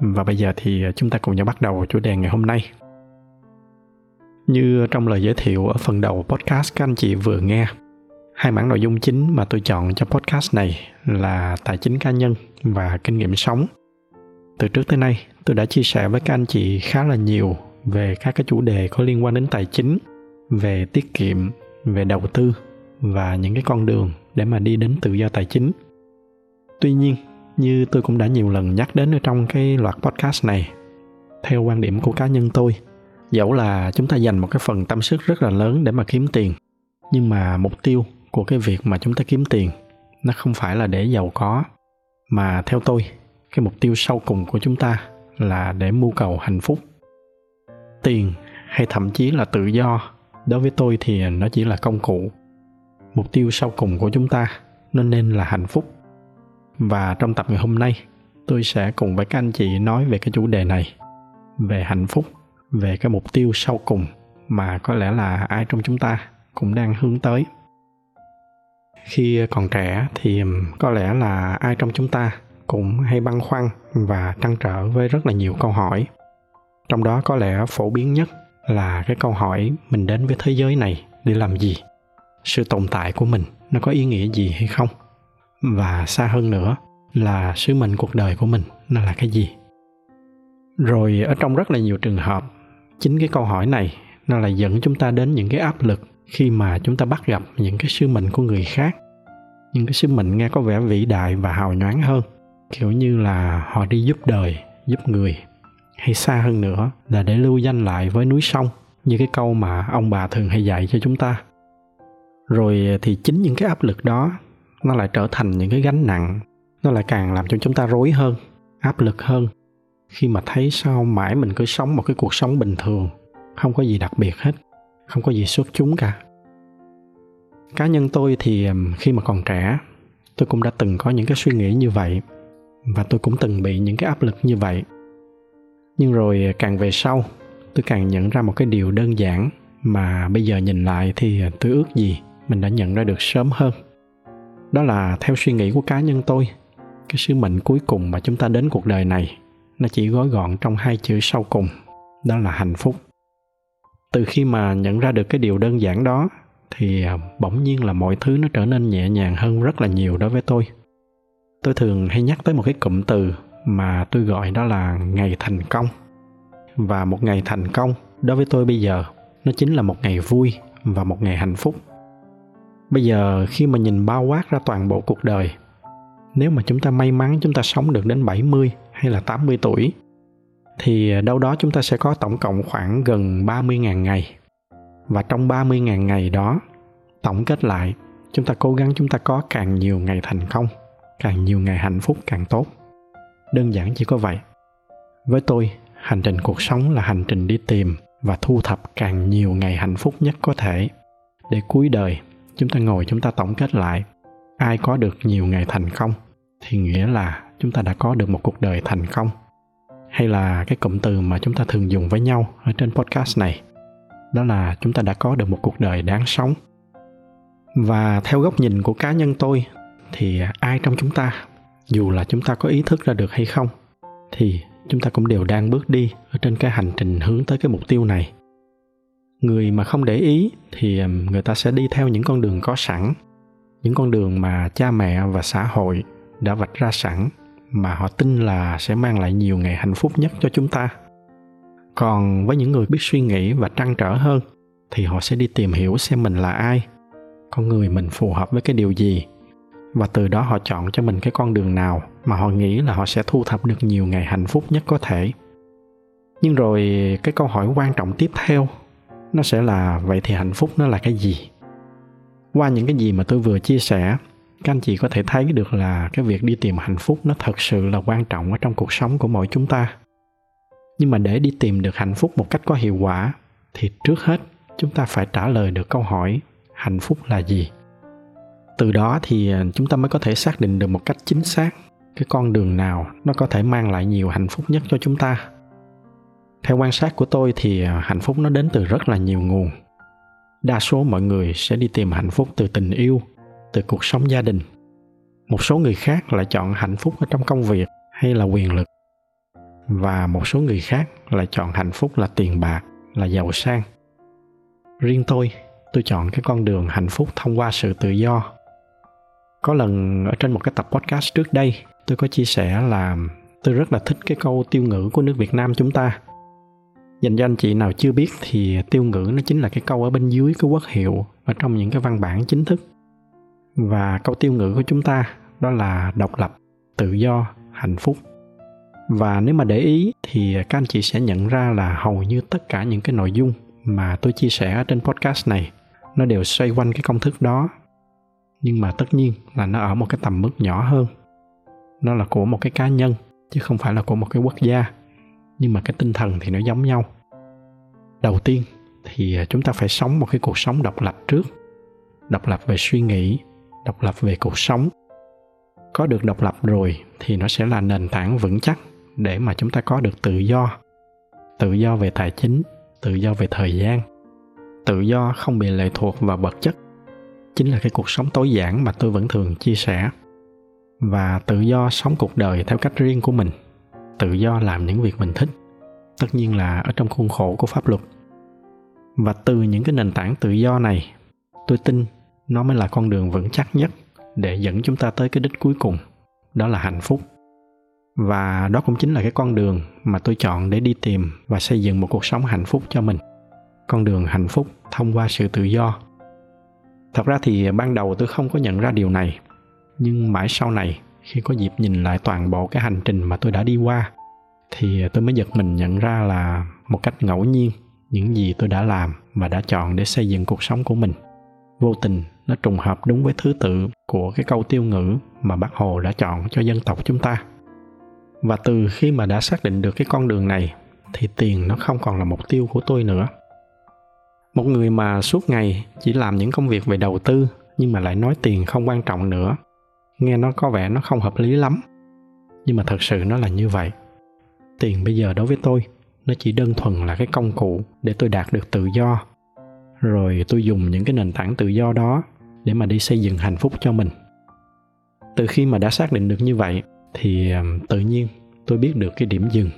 và bây giờ thì à, chúng ta cùng nhau bắt đầu chủ đề ngày hôm nay. Như trong lời giới thiệu ở phần đầu podcast các anh chị vừa nghe, hai mảng nội dung chính mà tôi chọn cho podcast này là tài chính cá nhân và kinh nghiệm sống. Từ trước tới nay, tôi đã chia sẻ với các anh chị khá là nhiều về các cái chủ đề có liên quan đến tài chính, về tiết kiệm, về đầu tư và những cái con đường để mà đi đến tự do tài chính. Tuy nhiên, như tôi cũng đã nhiều lần nhắc đến ở trong cái loạt podcast này, theo quan điểm của cá nhân tôi, dẫu là chúng ta dành một cái phần tâm sức rất là lớn để mà kiếm tiền, nhưng mà mục tiêu của cái việc mà chúng ta kiếm tiền, nó không phải là để giàu có, mà theo tôi, cái mục tiêu sâu cùng của chúng ta là để mưu cầu hạnh phúc. Tiền hay thậm chí là tự do, đối với tôi thì nó chỉ là công cụ. Mục tiêu sâu cùng của chúng ta, nó nên là hạnh phúc và trong tập ngày hôm nay, tôi sẽ cùng với các anh chị nói về cái chủ đề này, về hạnh phúc, về cái mục tiêu sau cùng mà có lẽ là ai trong chúng ta cũng đang hướng tới. Khi còn trẻ thì có lẽ là ai trong chúng ta cũng hay băn khoăn và trăn trở với rất là nhiều câu hỏi. Trong đó có lẽ phổ biến nhất là cái câu hỏi, mình đến với thế giới này để làm gì? Sự tồn tại của mình nó có ý nghĩa gì hay không? Và xa hơn nữa là sứ mệnh cuộc đời của mình nó là cái gì? Rồi ở trong rất là nhiều trường hợp, chính cái câu hỏi này nó lại dẫn chúng ta đến những cái áp lực khi mà chúng ta bắt gặp những cái sứ mệnh của người khác. Những cái sứ mệnh nghe có vẻ vĩ đại và hào nhoáng hơn, kiểu như là họ đi giúp đời, giúp người. Hay xa hơn nữa là để lưu danh lại với núi sông, như cái câu mà ông bà thường hay dạy cho chúng ta. Rồi thì chính những cái áp lực đó nó lại trở thành những cái gánh nặng, nó lại càng làm cho chúng ta rối hơn, áp lực hơn. Khi mà thấy sao mãi mình cứ sống một cái cuộc sống bình thường, không có gì đặc biệt hết, không có gì xuất chúng cả. Cá nhân tôi thì khi mà còn trẻ, tôi cũng đã từng có những cái suy nghĩ như vậy và tôi cũng từng bị những cái áp lực như vậy. Nhưng rồi càng về sau, tôi càng nhận ra một cái điều đơn giản mà bây giờ nhìn lại thì tôi ước gì mình đã nhận ra được sớm hơn đó là theo suy nghĩ của cá nhân tôi. Cái sứ mệnh cuối cùng mà chúng ta đến cuộc đời này, nó chỉ gói gọn trong hai chữ sau cùng, đó là hạnh phúc. Từ khi mà nhận ra được cái điều đơn giản đó, thì à, bỗng nhiên là mọi thứ nó trở nên nhẹ nhàng hơn rất là nhiều đối với tôi. Tôi thường hay nhắc tới một cái cụm từ mà tôi gọi đó là ngày thành công. Và một ngày thành công đối với tôi bây giờ, nó chính là một ngày vui và một ngày hạnh phúc bây giờ khi mà nhìn bao quát ra toàn bộ cuộc đời nếu mà chúng ta may mắn chúng ta sống được đến 70 hay là 80 tuổi thì đâu đó chúng ta sẽ có tổng cộng khoảng gần 30.000 ngày. Và trong 30.000 ngày đó, tổng kết lại, chúng ta cố gắng chúng ta có càng nhiều ngày thành công, càng nhiều ngày hạnh phúc càng tốt. Đơn giản chỉ có vậy. Với tôi, hành trình cuộc sống là hành trình đi tìm và thu thập càng nhiều ngày hạnh phúc nhất có thể để cuối đời chúng ta ngồi, chúng ta tổng kết lại, ai có được nhiều ngày thành công thì nghĩa là chúng ta đã có được một cuộc đời thành công. Hay là cái cụm từ mà chúng ta thường dùng với nhau ở trên podcast này, đó là chúng ta đã có được một cuộc đời đáng sống. Và theo góc nhìn của cá nhân tôi thì ai trong chúng ta, dù là chúng ta có ý thức ra được hay không, thì chúng ta cũng đều đang bước đi ở trên cái hành trình hướng tới cái mục tiêu này người mà không để ý thì người ta sẽ đi theo những con đường có sẵn. Những con đường mà cha mẹ và xã hội đã vạch ra sẵn mà họ tin là sẽ mang lại nhiều ngày hạnh phúc nhất cho chúng ta. Còn với những người biết suy nghĩ và trăn trở hơn thì họ sẽ đi tìm hiểu xem mình là ai, con người mình phù hợp với cái điều gì, và từ đó họ chọn cho mình cái con đường nào mà họ nghĩ là họ sẽ thu thập được nhiều ngày hạnh phúc nhất có thể. Nhưng rồi cái câu hỏi quan trọng tiếp theo nó sẽ là, vậy thì hạnh phúc nó là cái gì? Qua những cái gì mà tôi vừa chia sẻ, các anh chị có thể thấy được là cái việc đi tìm hạnh phúc nó thật sự là quan trọng ở trong cuộc sống của mỗi chúng ta. Nhưng mà để đi tìm được hạnh phúc một cách có hiệu quả, thì trước hết chúng ta phải trả lời được câu hỏi, hạnh phúc là gì? Từ đó thì à, chúng ta mới có thể xác định được một cách chính xác cái con đường nào nó có thể mang lại nhiều hạnh phúc nhất cho chúng ta theo quan sát của tôi thì à, hạnh phúc nó đến từ rất là nhiều nguồn. Đa số mọi người sẽ đi tìm hạnh phúc từ tình yêu, từ cuộc sống gia đình. Một số người khác lại chọn hạnh phúc ở trong công việc hay là quyền lực. Và một số người khác lại chọn hạnh phúc là tiền bạc, là giàu sang. Riêng tôi tôi chọn cái con đường hạnh phúc thông qua sự tự do. Có lần ở trên một cái tập podcast trước đây, tôi có chia sẻ là tôi rất là thích cái câu tiêu ngữ của nước việt nam chúng ta dành cho anh chị nào chưa biết thì tiêu ngữ nó chính là cái câu ở bên dưới cái quốc hiệu ở trong những cái văn bản chính thức. Và câu tiêu ngữ của chúng ta đó là độc lập, tự do, hạnh phúc. Và nếu mà để ý thì các anh chị sẽ nhận ra là hầu như tất cả những cái nội dung mà tôi chia sẻ ở trên podcast này nó đều xoay quanh cái công thức đó. Nhưng mà tất nhiên là nó ở một cái tầm mức nhỏ hơn. Nó là của một cái cá nhân chứ không phải là của một cái quốc gia nhưng mà cái tinh thần thì nó giống nhau. Đầu tiên thì à, chúng ta phải sống một cái cuộc sống độc lập trước. Độc lập về suy nghĩ, độc lập về cuộc sống. Có được độc lập rồi thì nó sẽ là nền tảng vững chắc để mà chúng ta có được tự do. Tự do về tài chính, tự do về thời gian. Tự do không bị lệ thuộc vào vật chất. Chính là cái cuộc sống tối giản mà tôi vẫn thường chia sẻ. Và tự do sống cuộc đời theo cách riêng của mình tự do làm những việc mình thích. Tất nhiên là ở trong khuôn khổ của pháp luật. Và từ những cái nền tảng tự do này, tôi tin nó mới là con đường vững chắc nhất để dẫn chúng ta tới cái đích cuối cùng, đó là hạnh phúc. Và đó cũng chính là cái con đường mà tôi chọn để đi tìm và xây dựng một cuộc sống hạnh phúc cho mình. Con đường hạnh phúc thông qua sự tự do. Thật ra thì ban đầu tôi không có nhận ra điều này, nhưng mãi sau này khi có dịp nhìn lại toàn bộ cái hành trình mà tôi đã đi qua, thì tôi mới giật mình nhận ra là một cách ngẫu nhiên, những gì tôi đã làm và đã chọn để xây dựng cuộc sống của mình. Vô tình, nó trùng hợp đúng với thứ tự của cái câu tiêu ngữ mà bác hồ đã chọn cho dân tộc chúng ta. Và từ khi mà đã xác định được cái con đường này, thì tiền nó không còn là mục tiêu của tôi nữa. Một người mà suốt ngày chỉ làm những công việc về đầu tư, nhưng mà lại nói tiền không quan trọng nữa nghe nó có vẻ nó không hợp lý lắm. Nhưng mà thật sự nó là như vậy. Tiền bây giờ đối với tôi, nó chỉ đơn thuần là cái công cụ để tôi đạt được tự do. Rồi tôi dùng những cái nền tảng tự do đó để mà đi xây dựng hạnh phúc cho mình. Từ khi mà đã xác định được như vậy, thì tự nhiên tôi biết được cái điểm dừng.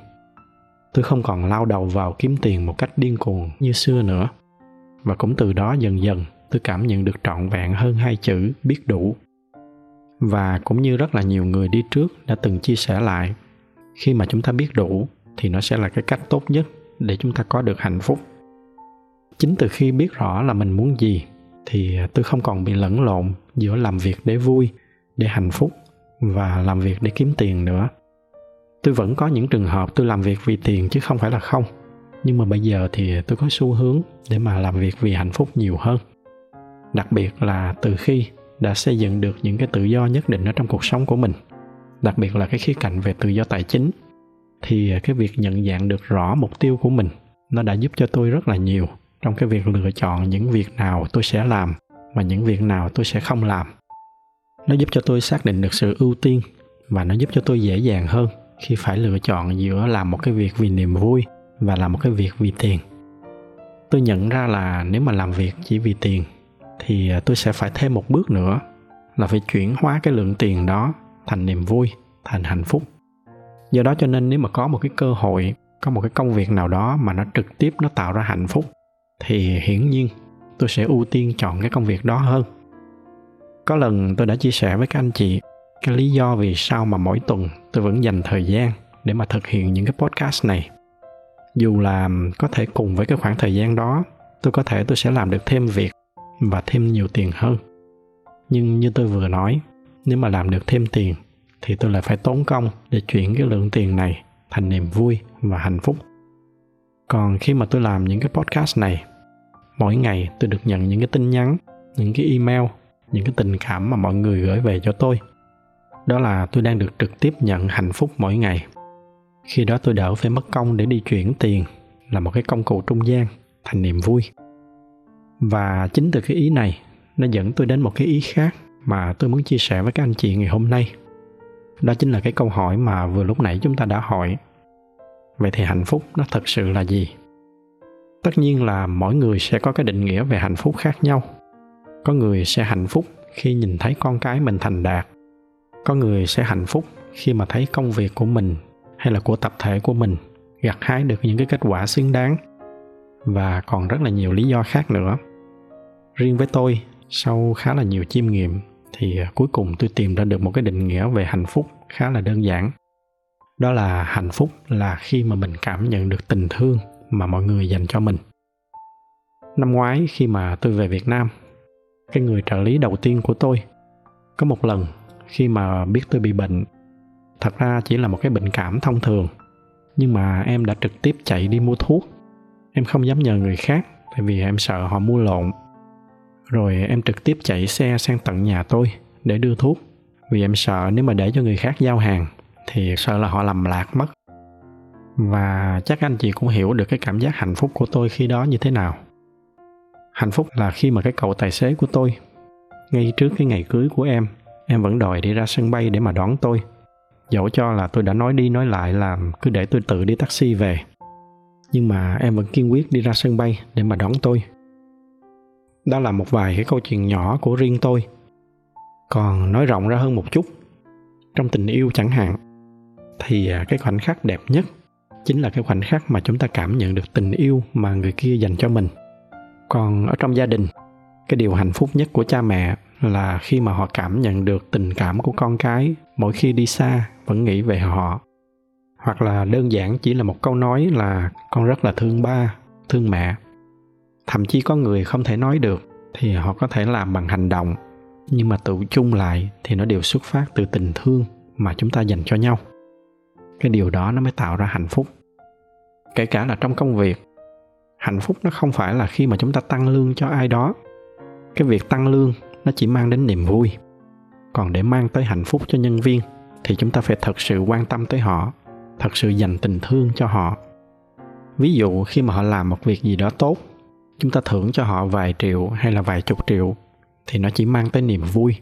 Tôi không còn lao đầu vào kiếm tiền một cách điên cuồng như xưa nữa. Và cũng từ đó dần dần tôi cảm nhận được trọn vẹn hơn hai chữ biết đủ và cũng như rất là nhiều người đi trước đã từng chia sẻ lại, khi mà chúng ta biết đủ thì nó sẽ là cái cách tốt nhất để chúng ta có được hạnh phúc. Chính từ khi biết rõ là mình muốn gì thì tôi không còn bị lẫn lộn giữa làm việc để vui, để hạnh phúc và làm việc để kiếm tiền nữa. Tôi vẫn có những trường hợp tôi làm việc vì tiền chứ không phải là không, nhưng mà bây giờ thì tôi có xu hướng để mà làm việc vì hạnh phúc nhiều hơn. Đặc biệt là từ khi đã xây dựng được những cái tự do nhất định ở trong cuộc sống của mình, đặc biệt là cái khía cạnh về tự do tài chính, thì cái việc nhận dạng được rõ mục tiêu của mình, nó đã giúp cho tôi rất là nhiều trong cái việc lựa chọn những việc nào tôi sẽ làm và những việc nào tôi sẽ không làm. Nó giúp cho tôi xác định được sự ưu tiên và nó giúp cho tôi dễ dàng hơn khi phải lựa chọn giữa làm một cái việc vì niềm vui và làm một cái việc vì tiền. Tôi nhận ra là nếu mà làm việc chỉ vì tiền thì à, tôi sẽ phải thêm một bước nữa, là phải chuyển hóa cái lượng tiền đó thành niềm vui, thành hạnh phúc. Do đó cho nên nếu mà có một cái cơ hội, có một cái công việc nào đó mà nó trực tiếp nó tạo ra hạnh phúc, thì hiển nhiên tôi sẽ ưu tiên chọn cái công việc đó hơn. Có lần tôi đã chia sẻ với các anh chị cái lý do vì sao mà mỗi tuần tôi vẫn dành thời gian để mà thực hiện những cái podcast này. Dù là có thể cùng với cái khoảng thời gian đó, tôi có thể tôi sẽ làm được thêm việc và thêm nhiều tiền hơn. Nhưng như tôi vừa nói, nếu mà làm được thêm tiền, thì tôi lại phải tốn công để chuyển cái lượng tiền này thành niềm vui và hạnh phúc. Còn khi mà tôi làm những cái podcast này, mỗi ngày tôi được nhận những cái tin nhắn, những cái email, những cái tình cảm mà mọi người gửi về cho tôi. Đó là tôi đang được trực tiếp nhận hạnh phúc mỗi ngày. Khi đó tôi đỡ phải mất công để đi chuyển tiền là một cái công cụ trung gian thành niềm vui và chính từ cái ý này, nó dẫn tôi đến một cái ý khác mà tôi muốn chia sẻ với các anh chị ngày hôm nay. Đó chính là cái câu hỏi mà vừa lúc nãy chúng ta đã hỏi. Vậy thì hạnh phúc nó thật sự là gì? Tất nhiên là mỗi người sẽ có cái định nghĩa về hạnh phúc khác nhau. Có người sẽ hạnh phúc khi nhìn thấy con cái mình thành đạt. Có người sẽ hạnh phúc khi mà thấy công việc của mình hay là của tập thể của mình gặt hái được những cái kết quả xứng đáng. Và còn rất là nhiều lý do khác nữa riêng với tôi, sau khá là nhiều chiêm nghiệm, thì à, cuối cùng tôi tìm ra được một cái định nghĩa về hạnh phúc khá là đơn giản. Đó là hạnh phúc là khi mà mình cảm nhận được tình thương mà mọi người dành cho mình. Năm ngoái khi mà tôi về việt nam, cái người trợ lý đầu tiên của tôi, có một lần khi mà biết tôi bị bệnh, thật ra chỉ là một cái bệnh cảm thông thường, nhưng mà em đã trực tiếp chạy đi mua thuốc. Em không dám nhờ người khác, tại vì em sợ họ mua lộn rồi em trực tiếp chạy xe sang tận nhà tôi để đưa thuốc. Vì em sợ nếu mà để cho người khác giao hàng thì sợ là họ lầm lạc mất. Và chắc anh chị cũng hiểu được cái cảm giác hạnh phúc của tôi khi đó như thế nào. Hạnh phúc là khi mà cái cậu tài xế của tôi, ngay trước cái ngày cưới của em em vẫn đòi đi ra sân bay để mà đón tôi. Dẫu cho là tôi đã nói đi nói lại là cứ để tôi tự đi taxi về, nhưng mà em vẫn kiên quyết đi ra sân bay để mà đón tôi đó là một vài cái câu chuyện nhỏ của riêng tôi. Còn nói rộng ra hơn một chút, trong tình yêu chẳng hạn, thì à, cái khoảnh khắc đẹp nhất chính là cái khoảnh khắc mà chúng ta cảm nhận được tình yêu mà người kia dành cho mình. Còn ở trong gia đình, cái điều hạnh phúc nhất của cha mẹ là khi mà họ cảm nhận được tình cảm của con cái mỗi khi đi xa vẫn nghĩ về họ. Hoặc là đơn giản chỉ là một câu nói là con rất là thương ba, thương mẹ thậm chí có người không thể nói được thì họ có thể làm bằng hành động. Nhưng mà tự chung lại thì nó đều xuất phát từ tình thương mà chúng ta dành cho nhau. Cái điều đó nó mới tạo ra hạnh phúc. Kể cả là trong công việc, hạnh phúc nó không phải là khi mà chúng ta tăng lương cho ai đó. Cái việc tăng lương nó chỉ mang đến niềm vui. Còn để mang tới hạnh phúc cho nhân viên thì chúng ta phải thật sự quan tâm tới họ, thật sự dành tình thương cho họ. Ví dụ khi mà họ làm một việc gì đó tốt chúng ta thưởng cho họ vài triệu hay là vài chục triệu thì nó chỉ mang tới niềm vui.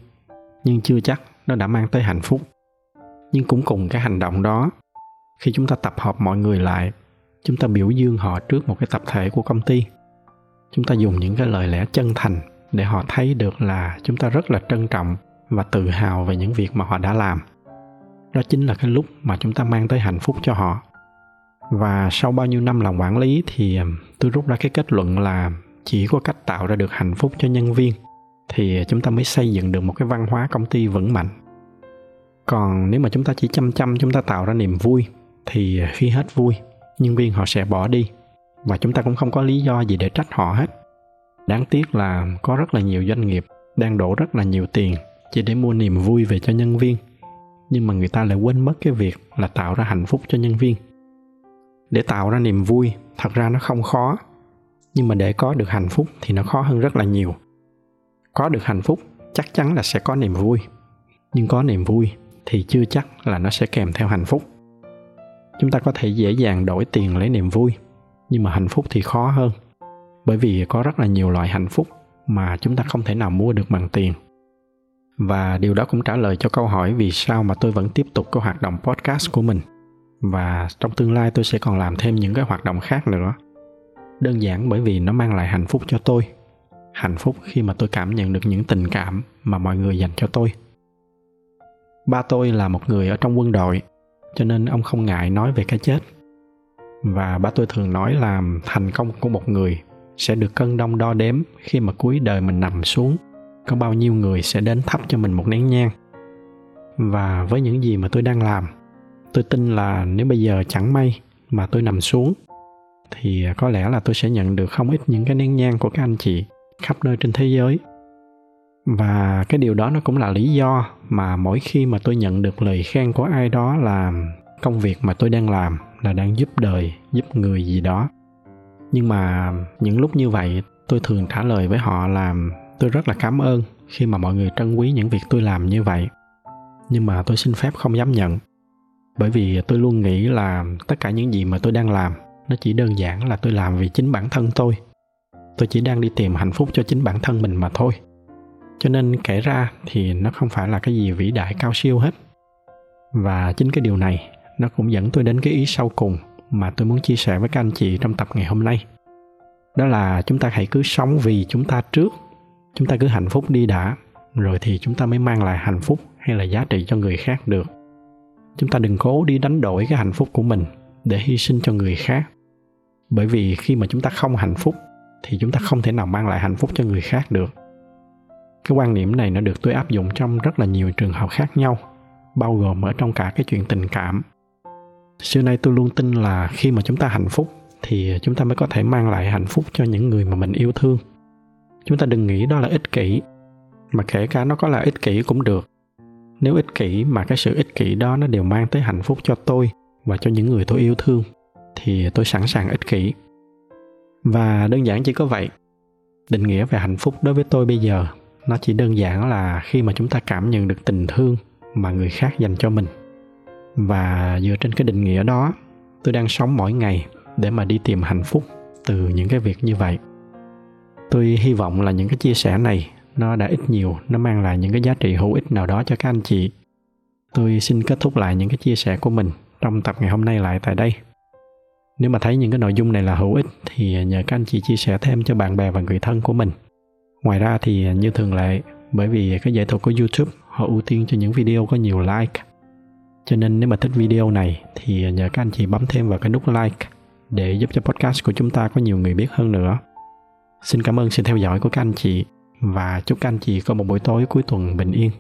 Nhưng chưa chắc nó đã mang tới hạnh phúc. Nhưng cũng cùng cái hành động đó, khi chúng ta tập hợp mọi người lại, chúng ta biểu dương họ trước một cái tập thể của công ty. Chúng ta dùng những cái lời lẽ chân thành để họ thấy được là chúng ta rất là trân trọng và tự hào về những việc mà họ đã làm. Đó chính là cái lúc mà chúng ta mang tới hạnh phúc cho họ và sau bao nhiêu năm làm quản lý thì um, tôi rút ra cái kết luận là chỉ có cách tạo ra được hạnh phúc cho nhân viên thì chúng ta mới xây dựng được một cái văn hóa công ty vững mạnh. Còn nếu mà chúng ta chỉ chăm chăm chúng ta tạo ra niềm vui thì khi hết vui, nhân viên họ sẽ bỏ đi và chúng ta cũng không có lý do gì để trách họ hết. Đáng tiếc là có rất là nhiều doanh nghiệp đang đổ rất là nhiều tiền chỉ để mua niềm vui về cho nhân viên, nhưng mà người ta lại quên mất cái việc là tạo ra hạnh phúc cho nhân viên để tạo ra niềm vui. Thật ra nó không khó, nhưng mà để có được hạnh phúc thì nó khó hơn rất là nhiều. Có được hạnh phúc, chắc chắn là sẽ có niềm vui. Nhưng có niềm vui thì chưa chắc là nó sẽ kèm theo hạnh phúc. Chúng ta có thể dễ dàng đổi tiền lấy niềm vui, nhưng mà hạnh phúc thì khó hơn. Bởi vì có rất là nhiều loại hạnh phúc mà chúng ta không thể nào mua được bằng tiền. Và điều đó cũng trả lời cho câu hỏi vì sao mà tôi vẫn tiếp tục cái hoạt động podcast của mình và trong tương lai tôi sẽ còn làm thêm những cái hoạt động khác nữa. Đơn giản bởi vì nó mang lại hạnh phúc cho tôi. Hạnh phúc khi mà tôi cảm nhận được những tình cảm mà mọi người dành cho tôi. Ba tôi là một người ở trong quân đội, cho nên ông không ngại nói về cái chết. Và ba tôi thường nói là thành công của một người sẽ được cân đong đo đếm khi mà cuối đời mình nằm xuống, có bao nhiêu người sẽ đến thắp cho mình một nén nhang. Và với những gì mà tôi đang làm tôi tin là nếu bây giờ chẳng may mà tôi nằm xuống, thì có lẽ là tôi sẽ nhận được không ít những cái nén nhang của các anh chị khắp nơi trên thế giới. Và cái điều đó nó cũng là lý do mà mỗi khi mà tôi nhận được lời khen của ai đó là công việc mà tôi đang làm là đang giúp đời, giúp người gì đó. Nhưng mà những lúc như vậy, tôi thường trả lời với họ là tôi rất là cảm ơn khi mà mọi người trân quý những việc tôi làm như vậy. Nhưng mà tôi xin phép không dám nhận bởi vì tôi luôn nghĩ là tất cả những gì mà tôi đang làm, nó chỉ đơn giản là tôi làm vì chính bản thân tôi. Tôi chỉ đang đi tìm hạnh phúc cho chính bản thân mình mà thôi. Cho nên kể ra thì nó không phải là cái gì vĩ đại cao siêu hết. Và chính cái điều này nó cũng dẫn tôi đến cái ý sau cùng mà tôi muốn chia sẻ với các anh chị trong tập ngày hôm nay. Đó là chúng ta hãy cứ sống vì chúng ta trước, chúng ta cứ hạnh phúc đi đã, rồi thì chúng ta mới mang lại hạnh phúc hay là giá trị cho người khác được chúng ta đừng cố đi đánh đổi cái hạnh phúc của mình để hy sinh cho người khác. Bởi vì khi mà chúng ta không hạnh phúc, thì chúng ta không thể nào mang lại hạnh phúc cho người khác được. Cái quan niệm này nó được tôi áp dụng trong rất là nhiều trường hợp khác nhau, bao gồm ở trong cả cái chuyện tình cảm. Xưa nay tôi luôn tin là khi mà chúng ta hạnh phúc, thì chúng ta mới có thể mang lại hạnh phúc cho những người mà mình yêu thương. Chúng ta đừng nghĩ đó là ích kỷ, mà kể cả nó có là ích kỷ cũng được nếu ích kỷ mà cái sự ích kỷ đó nó đều mang tới hạnh phúc cho tôi và cho những người tôi yêu thương, thì tôi sẵn sàng ích kỷ. Và đơn giản chỉ có vậy. Định nghĩa về hạnh phúc đối với tôi bây giờ, nó chỉ đơn giản là khi mà chúng ta cảm nhận được tình thương mà người khác dành cho mình. Và dựa trên cái định nghĩa đó, tôi đang sống mỗi ngày để mà đi tìm hạnh phúc từ những cái việc như vậy. Tôi hy vọng là những cái chia sẻ này nó đã ít nhiều, nó mang lại những cái giá trị hữu ích nào đó cho các anh chị. Tôi xin kết thúc lại những cái chia sẻ của mình trong tập ngày hôm nay lại tại đây. Nếu mà thấy những cái nội dung này là hữu ích thì nhờ các anh chị chia sẻ thêm cho bạn bè và người thân của mình. Ngoài ra thì như thường lệ, bởi vì cái giải thuật của youtube, họ ưu tiên cho những video có nhiều like. Cho nên nếu mà thích video này thì nhờ các anh chị bấm thêm vào cái nút like để giúp cho podcast của chúng ta có nhiều người biết hơn nữa. Xin cảm ơn sự theo dõi của các anh chị và chúc các anh chị có một buổi tối cuối tuần bình yên.